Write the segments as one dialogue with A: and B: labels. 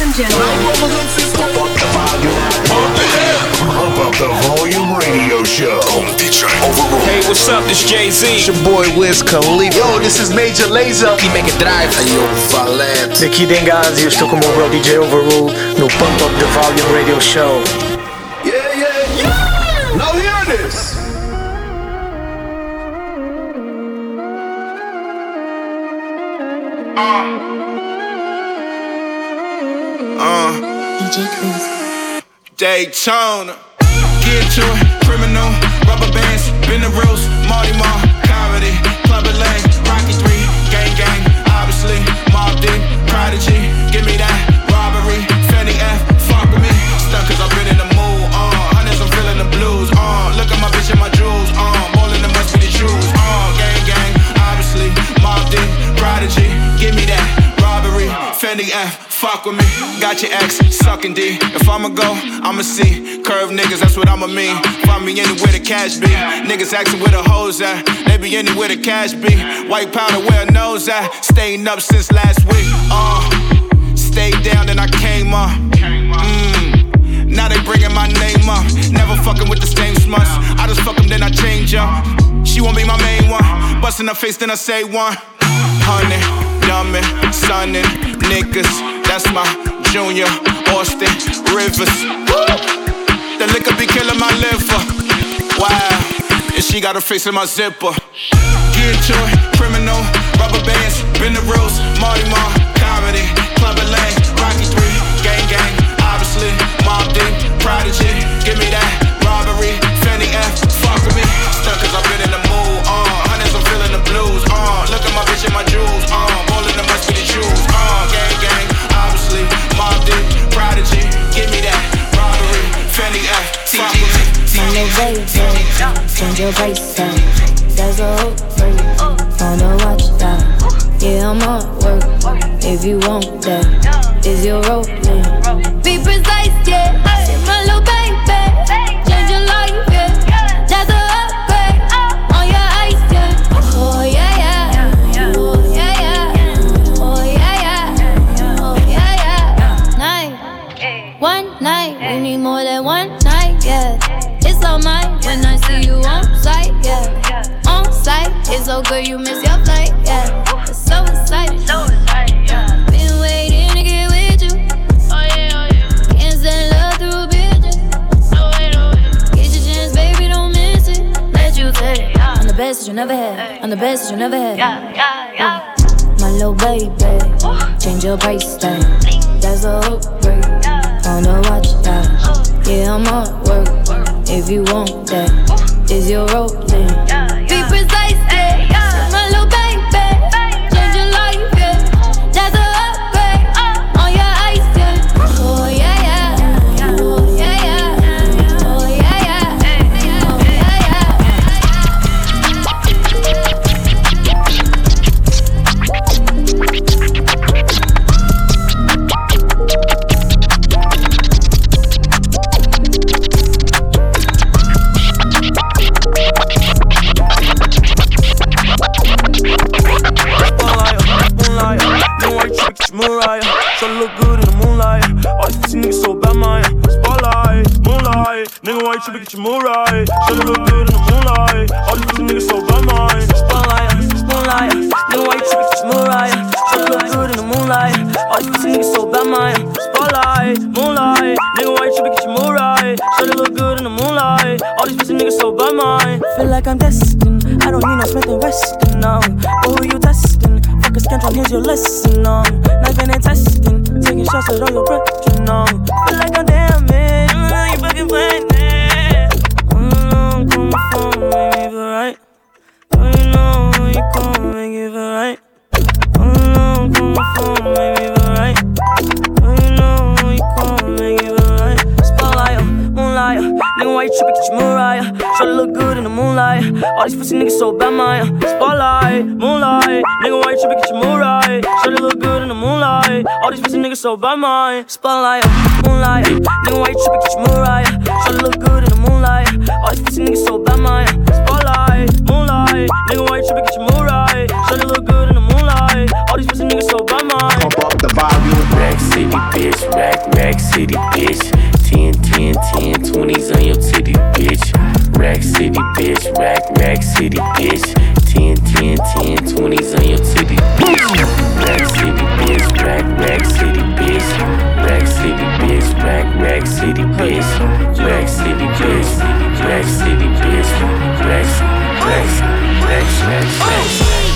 A: Ladies and gentlemen.
B: Pump up the volume. Pump up the volume radio show.
C: Hey, what's up? This Jay Z.
D: It's your boy Wiz Khalifa.
E: Yo, this is Major Lazer.
D: E Mega Drive.
B: Yo, Valente.
F: Daqui Dengazi, eu estou com o meu bro DJ Overrule no Pump Up The Volume Radio Show.
B: Yeah, yeah, yeah. Now hear this.
A: DJ Chris.
C: Daytona. Get to it, criminal, rubber bands, been the rules, Marty Marr, comedy, Club Lane, Rocky 3, gang gang, obviously, Mobb Deep, Prodigy, give me that, robbery, Fendi F, fuck with me, stuck cause I've been in the mood, uh, hundreds, I'm feeling the blues, uh, look at my bitch and my jewels, uh, ballin' them must be the shoes, uh, gang gang, obviously, Mobb Deep, Prodigy, Fendi F, fuck with me. Got your ex sucking D. If I'ma go, I'ma see. Curve niggas, that's what I'ma mean. Find me anywhere the cash be. Niggas asking where the hoes at. They be anywhere the cash be. White powder where a nose at. Staying up since last week. Uh, stayed down then I came up. Mm. Now they bringing my name up. Never fucking with the same smuts. I just fuck them, then I change up. She won't be my main one. Busting her face, then I say one. Honey, dumbin', sonnin', niggas. That's my junior, Austin Rivers. The liquor be killing my liver. Wow, and she got her face in my zipper. Get to criminal, rubber bands, been the rules, Marty Marr, comedy, Club Lane, Rocky 3, gang gang, obviously, Mobb Deep, Prodigy, give me
G: change you never had. I'm the best that you never had. My little baby, change your price tag. That's a upgrade. Wanna watch that? Yeah, I'm on work. If you want that, is your rolling?
H: So spotlight, moonlight. Nigga, white chick, get your moonlight. Tryna look good in the moonlight. All these pussy niggas so bad, mine. spotlight, moonlight. Nigga, white chick, get your moonlight. Tryna look good in the moonlight. All these pussy niggas so bad, my spotlight, moonlight. Nigga, white chick, get your moonlight. Tryna look good in the moonlight. All these pussy niggas so bad, my
I: Feel like I'm destined. I don't need no Smith and Wesson, no. But who you testing? Scantron, here's your lesson, no. Knifing and testing. Taking shots at all your brethren, no. Feel like I'm damaged. You fucking playing
H: why you tripping? Get your Mariah. Tryna look good in the moonlight. All these pussy niggas so bad, my spotlight, moonlight, nigga, why you tripping? Get your Mariah. Tryna look good in the moonlight. All these pussy niggas so bad, my spotlight, moonlight, nigga, why you tripping? Get your Mariah. Tryna look good in the moonlight. All these pussy niggas so bad, my spotlight, moonlight, nigga, why you tripping? Get your Mariah. Tryna look good in the moonlight. All these pussy niggas so bad, my
B: Pump up the volume.
D: Next CDP
A: bitch. Rack, rack city, bitch. 10, 10, 10, 20s on your titty, bitch. Rack city, bitch. Rack, rack city, bitch. 10, 10, 10, 20s on your titty, bitch. Rack city, bitch. Rack, rack city, bitch. Rack city, bitch. Rack, rack city, bitch. Rack city, bitch. Rack city, bitch. Rack, rack, rack, rack, rack.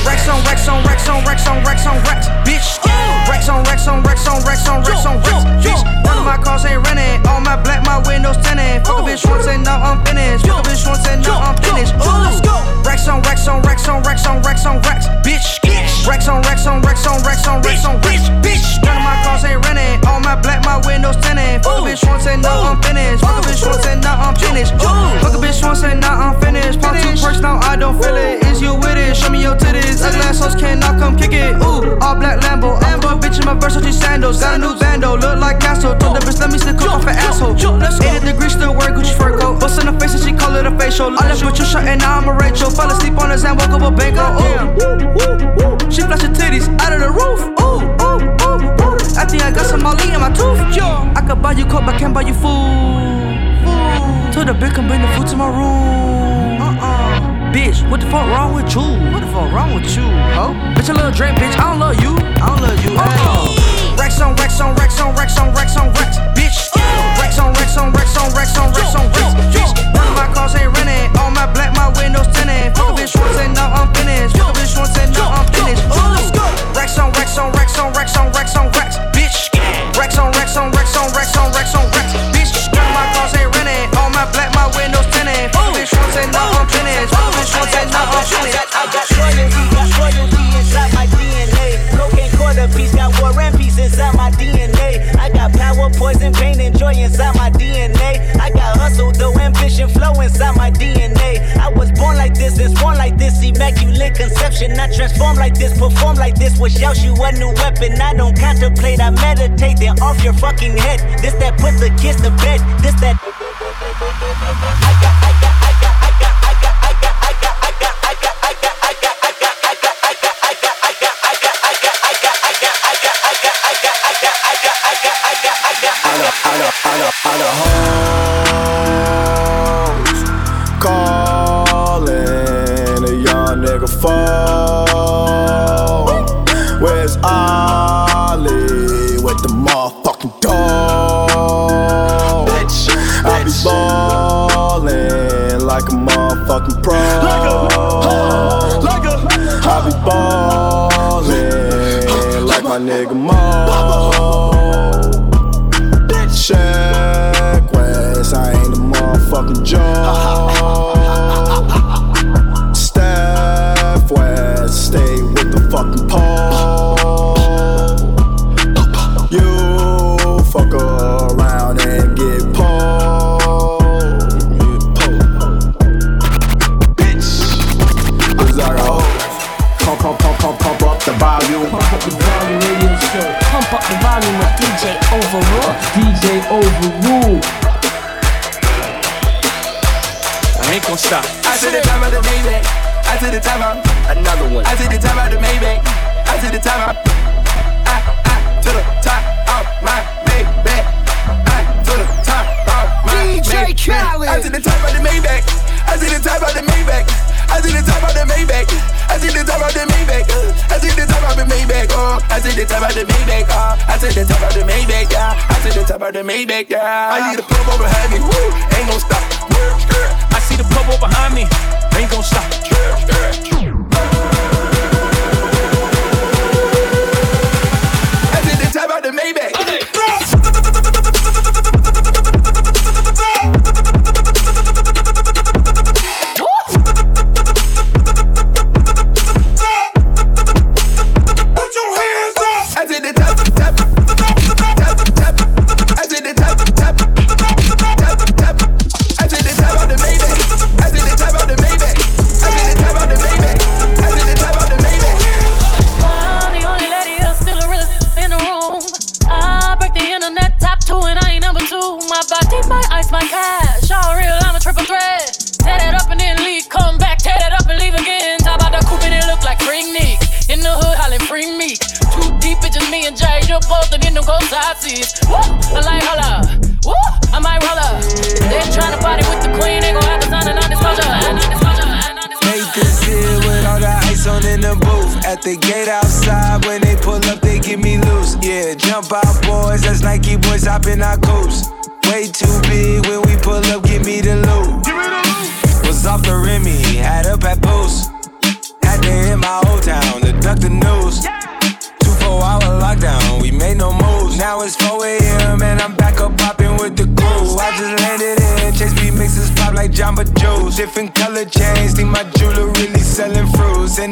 E: On Rex, bitch. Rex on Rex on Rex on Rex on Rex on Rex, bitch. None of my cars ain't rented. All my black, my windows tinted. Fuck a bitch once and now I'm finished. Fuck a bitch once and now I'm finished. Ooh. Rex on Rex on Rex on Rex on Rex on Rex, bitch. Rex on Rex on Rex on Rex on Rex on Rex, bitch. None of my cars ain't rented. My black, my windows tinted. Fuck a bitch once and now I'm finished. Fuck a bitch once and now I'm finished. Fuck a bitch once and now I'm finished. Pop two perks now I don't feel it. Is you with it? Show me your titties. Ugly ass hoes cannot come kick it. Ooh, all black Lambo. I put a bitch in my Versace sandals. Got a new bando, look like Castro. Told the bitch let me stick up off an asshole. 80 degrees still wear Gucci fur coat. Bust in the face and she call it a facial. I left with your shirt and now I'm a Rachel. Fell asleep on his hand, woke up a bango. Ooh, ooh, ooh. she flash her titties out of the roof. Ooh. I think I got some Molly in my tooth. I could buy you coke, but can't buy you food. Told the bitch come bring the food to my room. Uh-uh. Bitch, what the fuck wrong with you? What the fuck wrong with you, ho? Bitch, I love Drake, bitch. I don't love you. I don't love you. Uh-uh. Rex on Rex on Rex on Rex on Rex on Rex, bitch. Rex on Rex on Rex on Rex on Rex on Rex, bitch. None of my cars ain't rented. All my black, my windows tinted. Fuck
J: conception. I transform like this, perform like this, which yells you a new weapon. I don't contemplate, I meditate, then off your fucking head. This that put the kids to bed. This that.
C: Nigga
G: Overrule.
C: DJ Overrule.
H: I ain't gon' stop.
E: I see the top of the Maybach. I see the top of
A: Another one.
E: I see the top of the Maybach. I see the top of I, I, to the top of my Maybach. I, to the top of my
B: DJ
E: Maybach.
B: Khaled.
E: I see the top of the Maybach. I see the top of the Maybach. I see the top of the Maybach. I see the top of the Maybach. I see the top of the Maybach. Oh, I see the top of the Maybach. Oh, I see the top of the Maybach. Yeah, I see the top of the Maybach. Yeah, I need a pump over behind me. Woo, ain't gon' stop.
H: I see the purple behind me. Ain't gon' stop.
E: I see the top of the Maybach.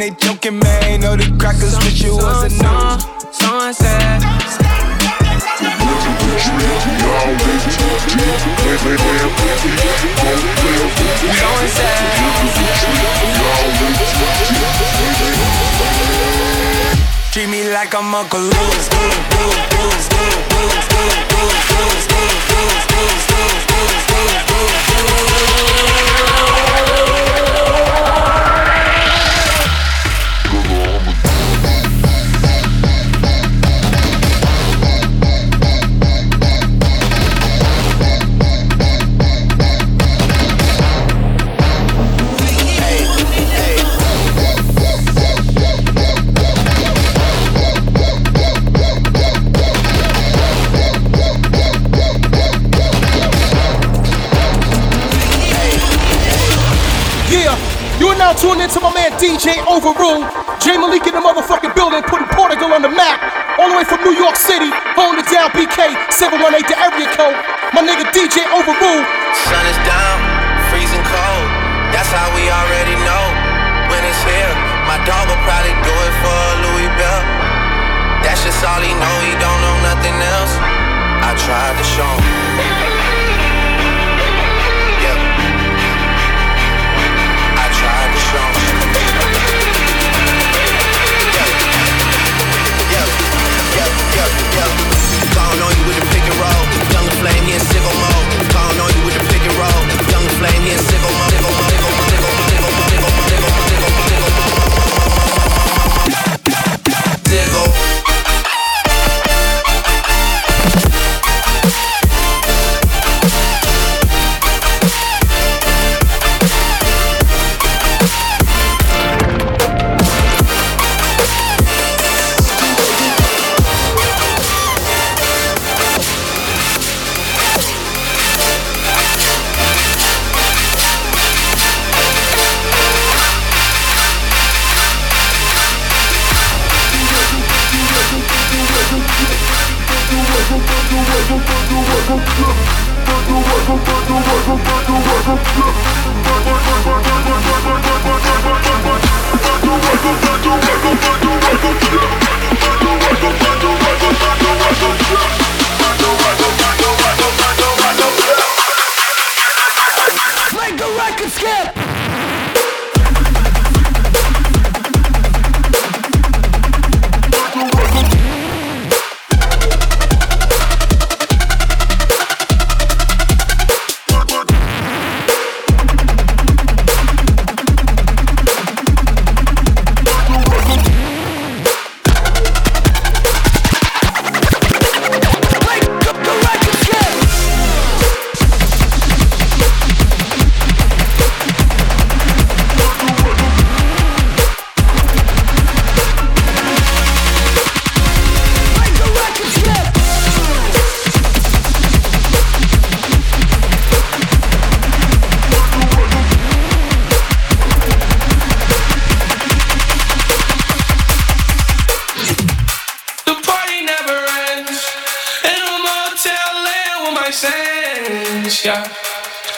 K: They
L: joking, man, know the crackers wish it was a news.
M: Sunset.
L: Treat me like I'm Uncle Louis.
N: DJ Overrule. J Malik in the motherfucking building, putting Portugal on the map. All the way from New York City, holding it down BK 718 the area code. My nigga DJ Overrule.
O: Sun is down, freezing cold. That's how we already know when it's here. My dog will probably do it for Louis Bell. That's just all he know, he don't know nothing else. I tried to show him. flame, getting sick on
M: my with yeah.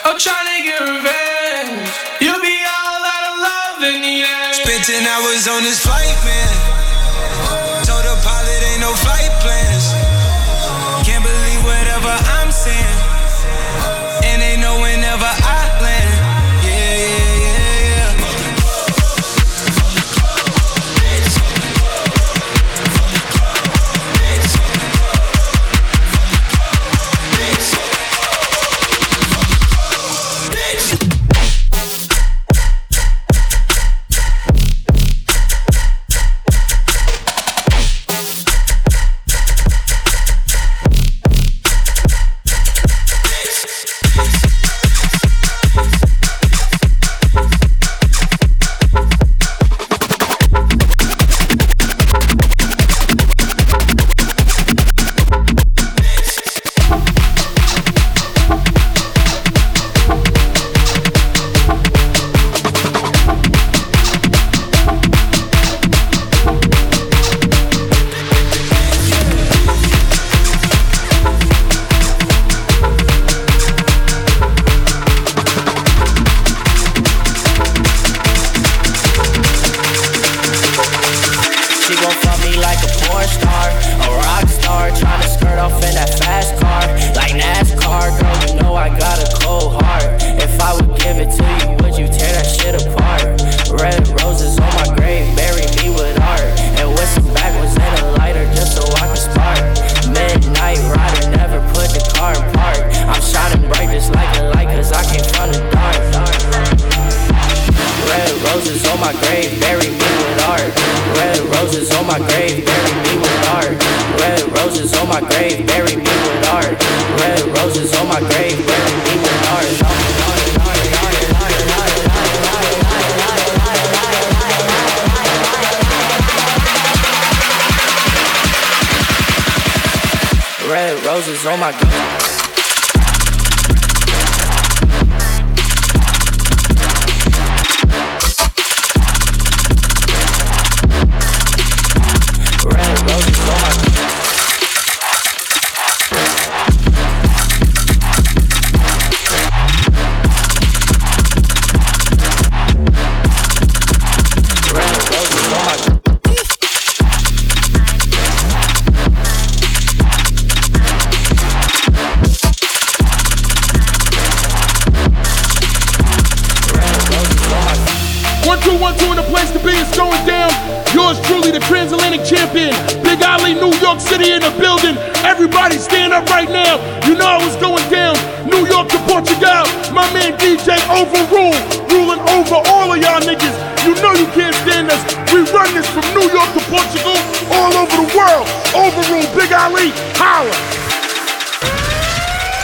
M: I'm trying to get revenge. You'll be all out of love in the end.
L: Spent 10 hours on this flight, man. roses on my grave, bury me with art. Red roses on my grave, bury me with art. Red roses on my
P: grave, bury me with art. Red roses on my grave, bury me with art. Red roses on my grave.
N: City in the building. Everybody stand up right now. You know what's going down. New York to Portugal. My man DJ Overrule. Ruling over all of y'all niggas. You know you can't stand us. We run this from New York to Portugal. All over the world. Overrule. Big Ali. Holla.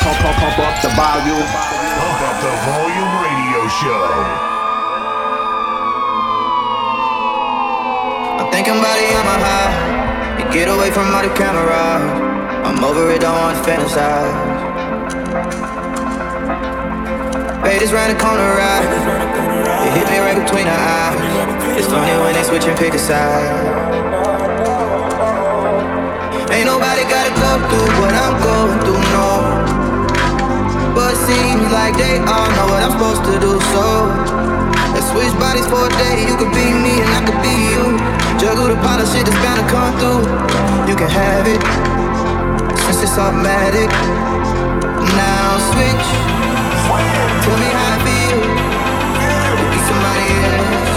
B: Pump, pump, pump up the volume. Pump up the volume radio show.
Q: Thinking about it my high. Get away from all the cameras. I'm over it, don't want to fantasize. Raiders round the corner, right? It hit me right between the eyes. It's funny when they switch and pick a side. Ain't nobody gotta go through what I'm going through, no. But it seems like they all know what I'm supposed to do, so let's switch bodies for a day. You could be me and I could be you. The of shit that's bound to come through. You can have it, since it's automatic. Now switch. Tell me how it feels be somebody else.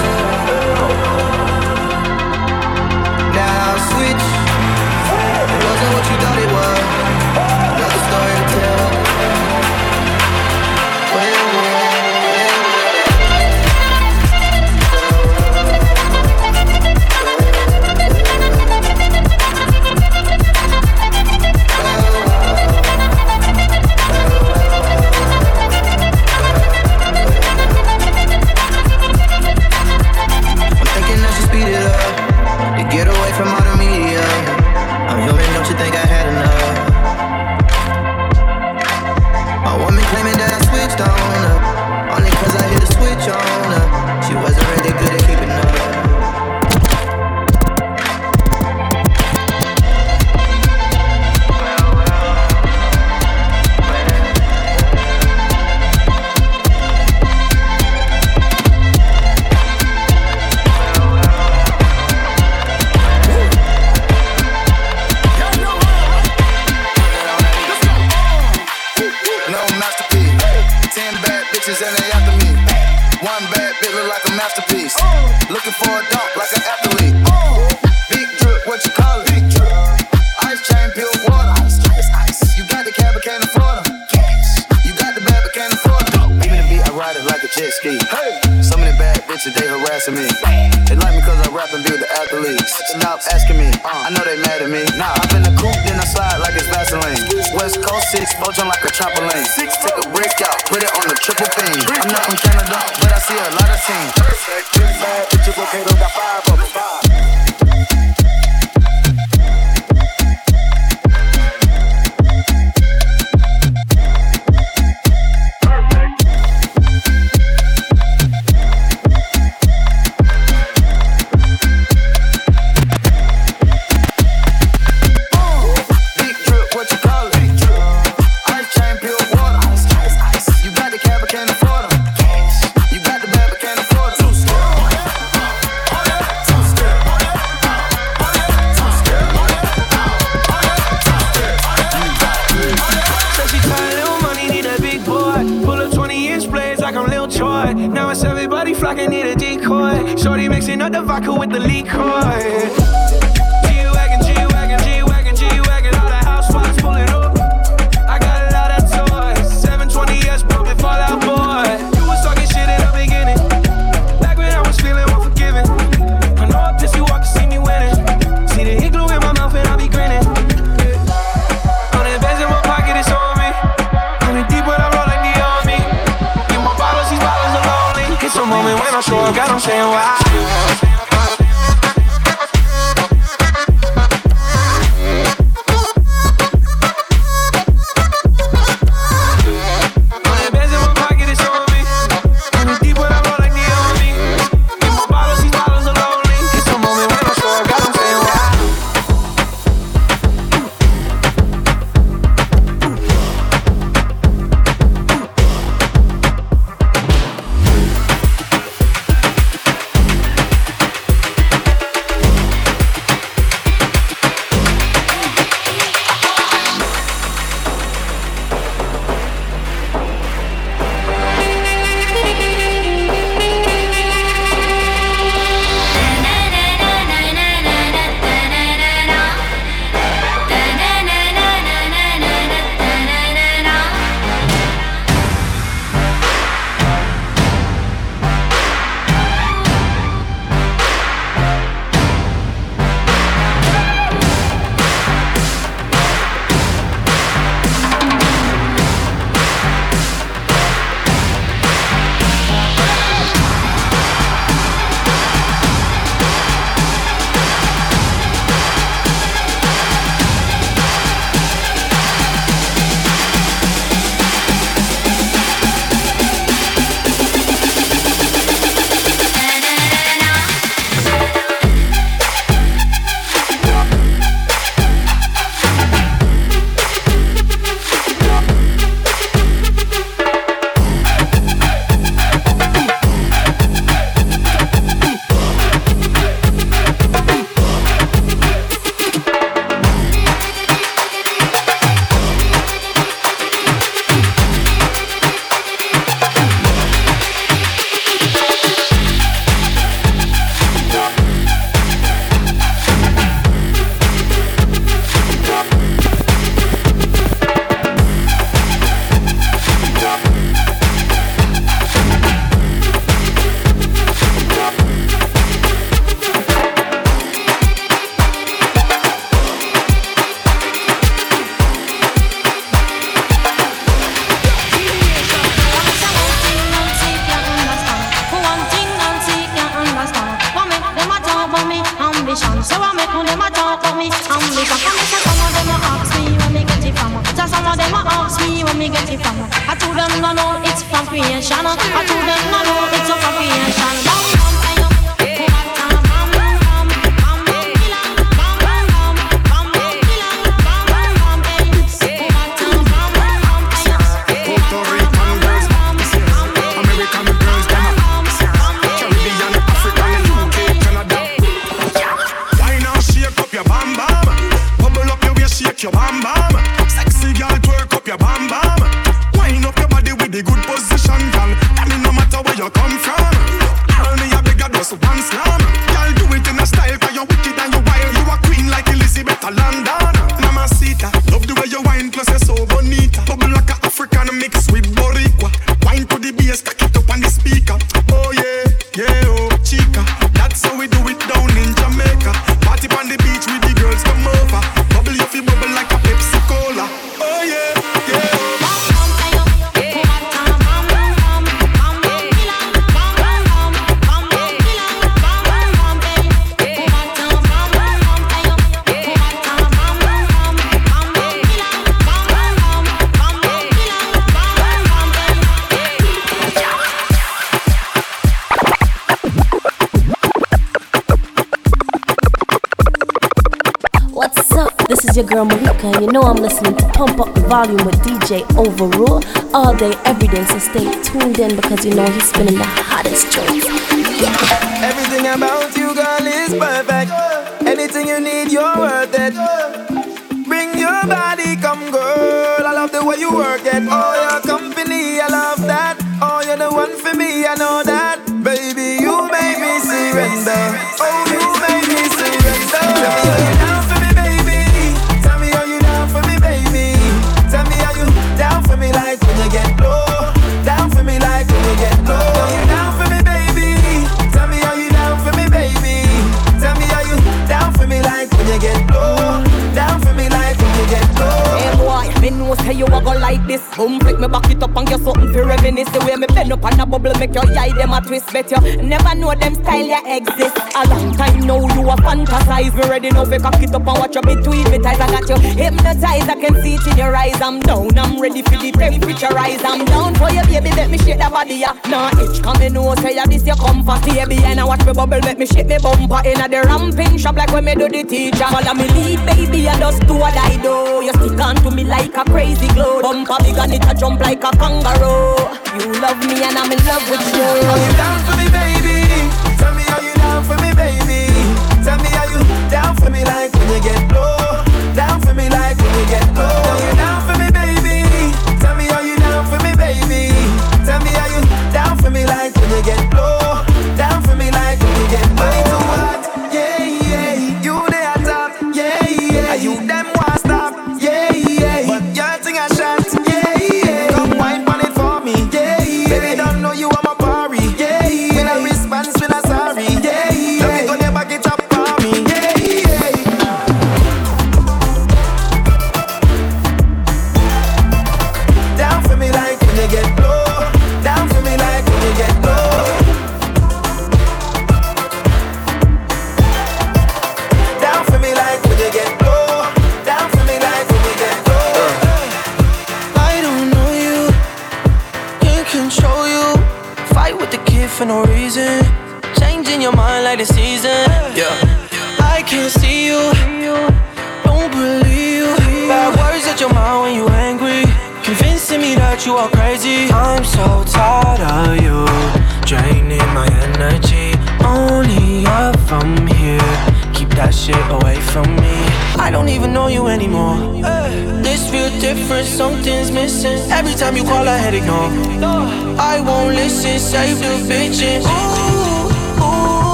Q: Stop asking me, I know they mad at me. Nah, I'm in the coupe,
H: then I
R: slide like it's Vaseline. West Coast 6, bulging like a trampoline. Six, take a brick out, put it on the triple beam.
H: I'm not from
S: Canada, but I see a lot
R: of teams. Big bad bitches, okay, got five of them.
M: body flocking, need a decoy. Shorty mixing up the vodka with the liquor. Saying why.
S: Know I'm listening to Pump Up the Volume with DJ Overrule all day, every day. So stay tuned in because you know he's spinning the hottest joints. Yeah.
T: Everything about you, girl, is perfect. Anything you need, you're worth it. Bring your body, come, girl. I love the way you work it. Oh, your company, I love that. Oh, you're the one for me, I know that. Baby, you make me surrender. Oh, you make me surrender.
U: Say you a go like this. Boom, flick me back it up and get something for reminisce. The way me bend up on a bubble make your eye them a twist. Bet you never know them style ya exist. A long time now you a fantasize. Me ready now fi cock it up and watch you between me ties. I got you hypnotized. I can see it in your eyes. I'm down. I'm ready for the temperature rise. I'm down for you, baby. Let me shake that body ya. Nah, itch come in know say ya this your comfort, baby. And I watch me bubble, make me shake me bumper in a the ramping shop like when me do the teacher. Follow me lead, baby. I just do what I do. You stick on to me like a crazy glow. Bumper big and it a jump like a kangaroo. You love me and I'm in love with you.
T: Are you down for me, baby? Tell me, are you down for me, baby? Tell me, are you down for me like when you get low? Down for me like when you get low. Are you down for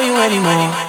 T: know you
V: anymore.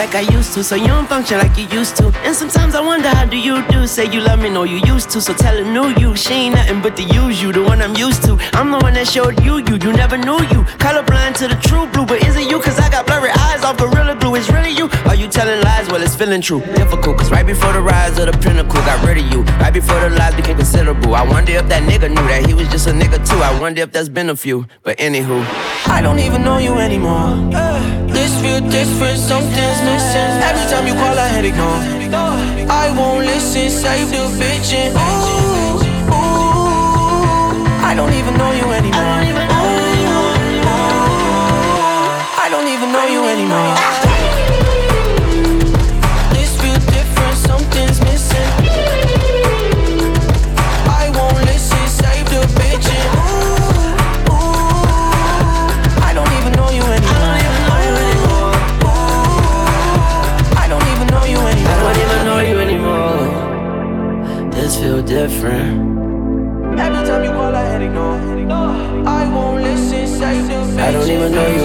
W: Like I used to, so you don't function like you used to. And sometimes I wonder how do you do? Say you love me, no you used to. So tell a new you, she ain't nothing but the use you, the one I'm used to. I'm the one that showed you, you, you never knew you. Colorblind to the true blue, but is it you? Cause I got blurry eyes off gorilla glue. It's really you. Are you telling lies? Well, it's feeling true. Difficult, cause right before the rise of the pinnacle, got rid of you. Right before the lies became considerable. I wonder if that nigga knew that he was just a nigga too. I wonder if that's been a few. But anywho,
V: I don't even know you anymore. This feel different, something's missing. Every time you call, I had it gone. I won't listen, save the bitch and ooh, ooh. I don't even know you anymore. Ooh. I don't even know you anymore.
W: different.
V: Every time you call, I ignore. I won't listen, I don't even know you.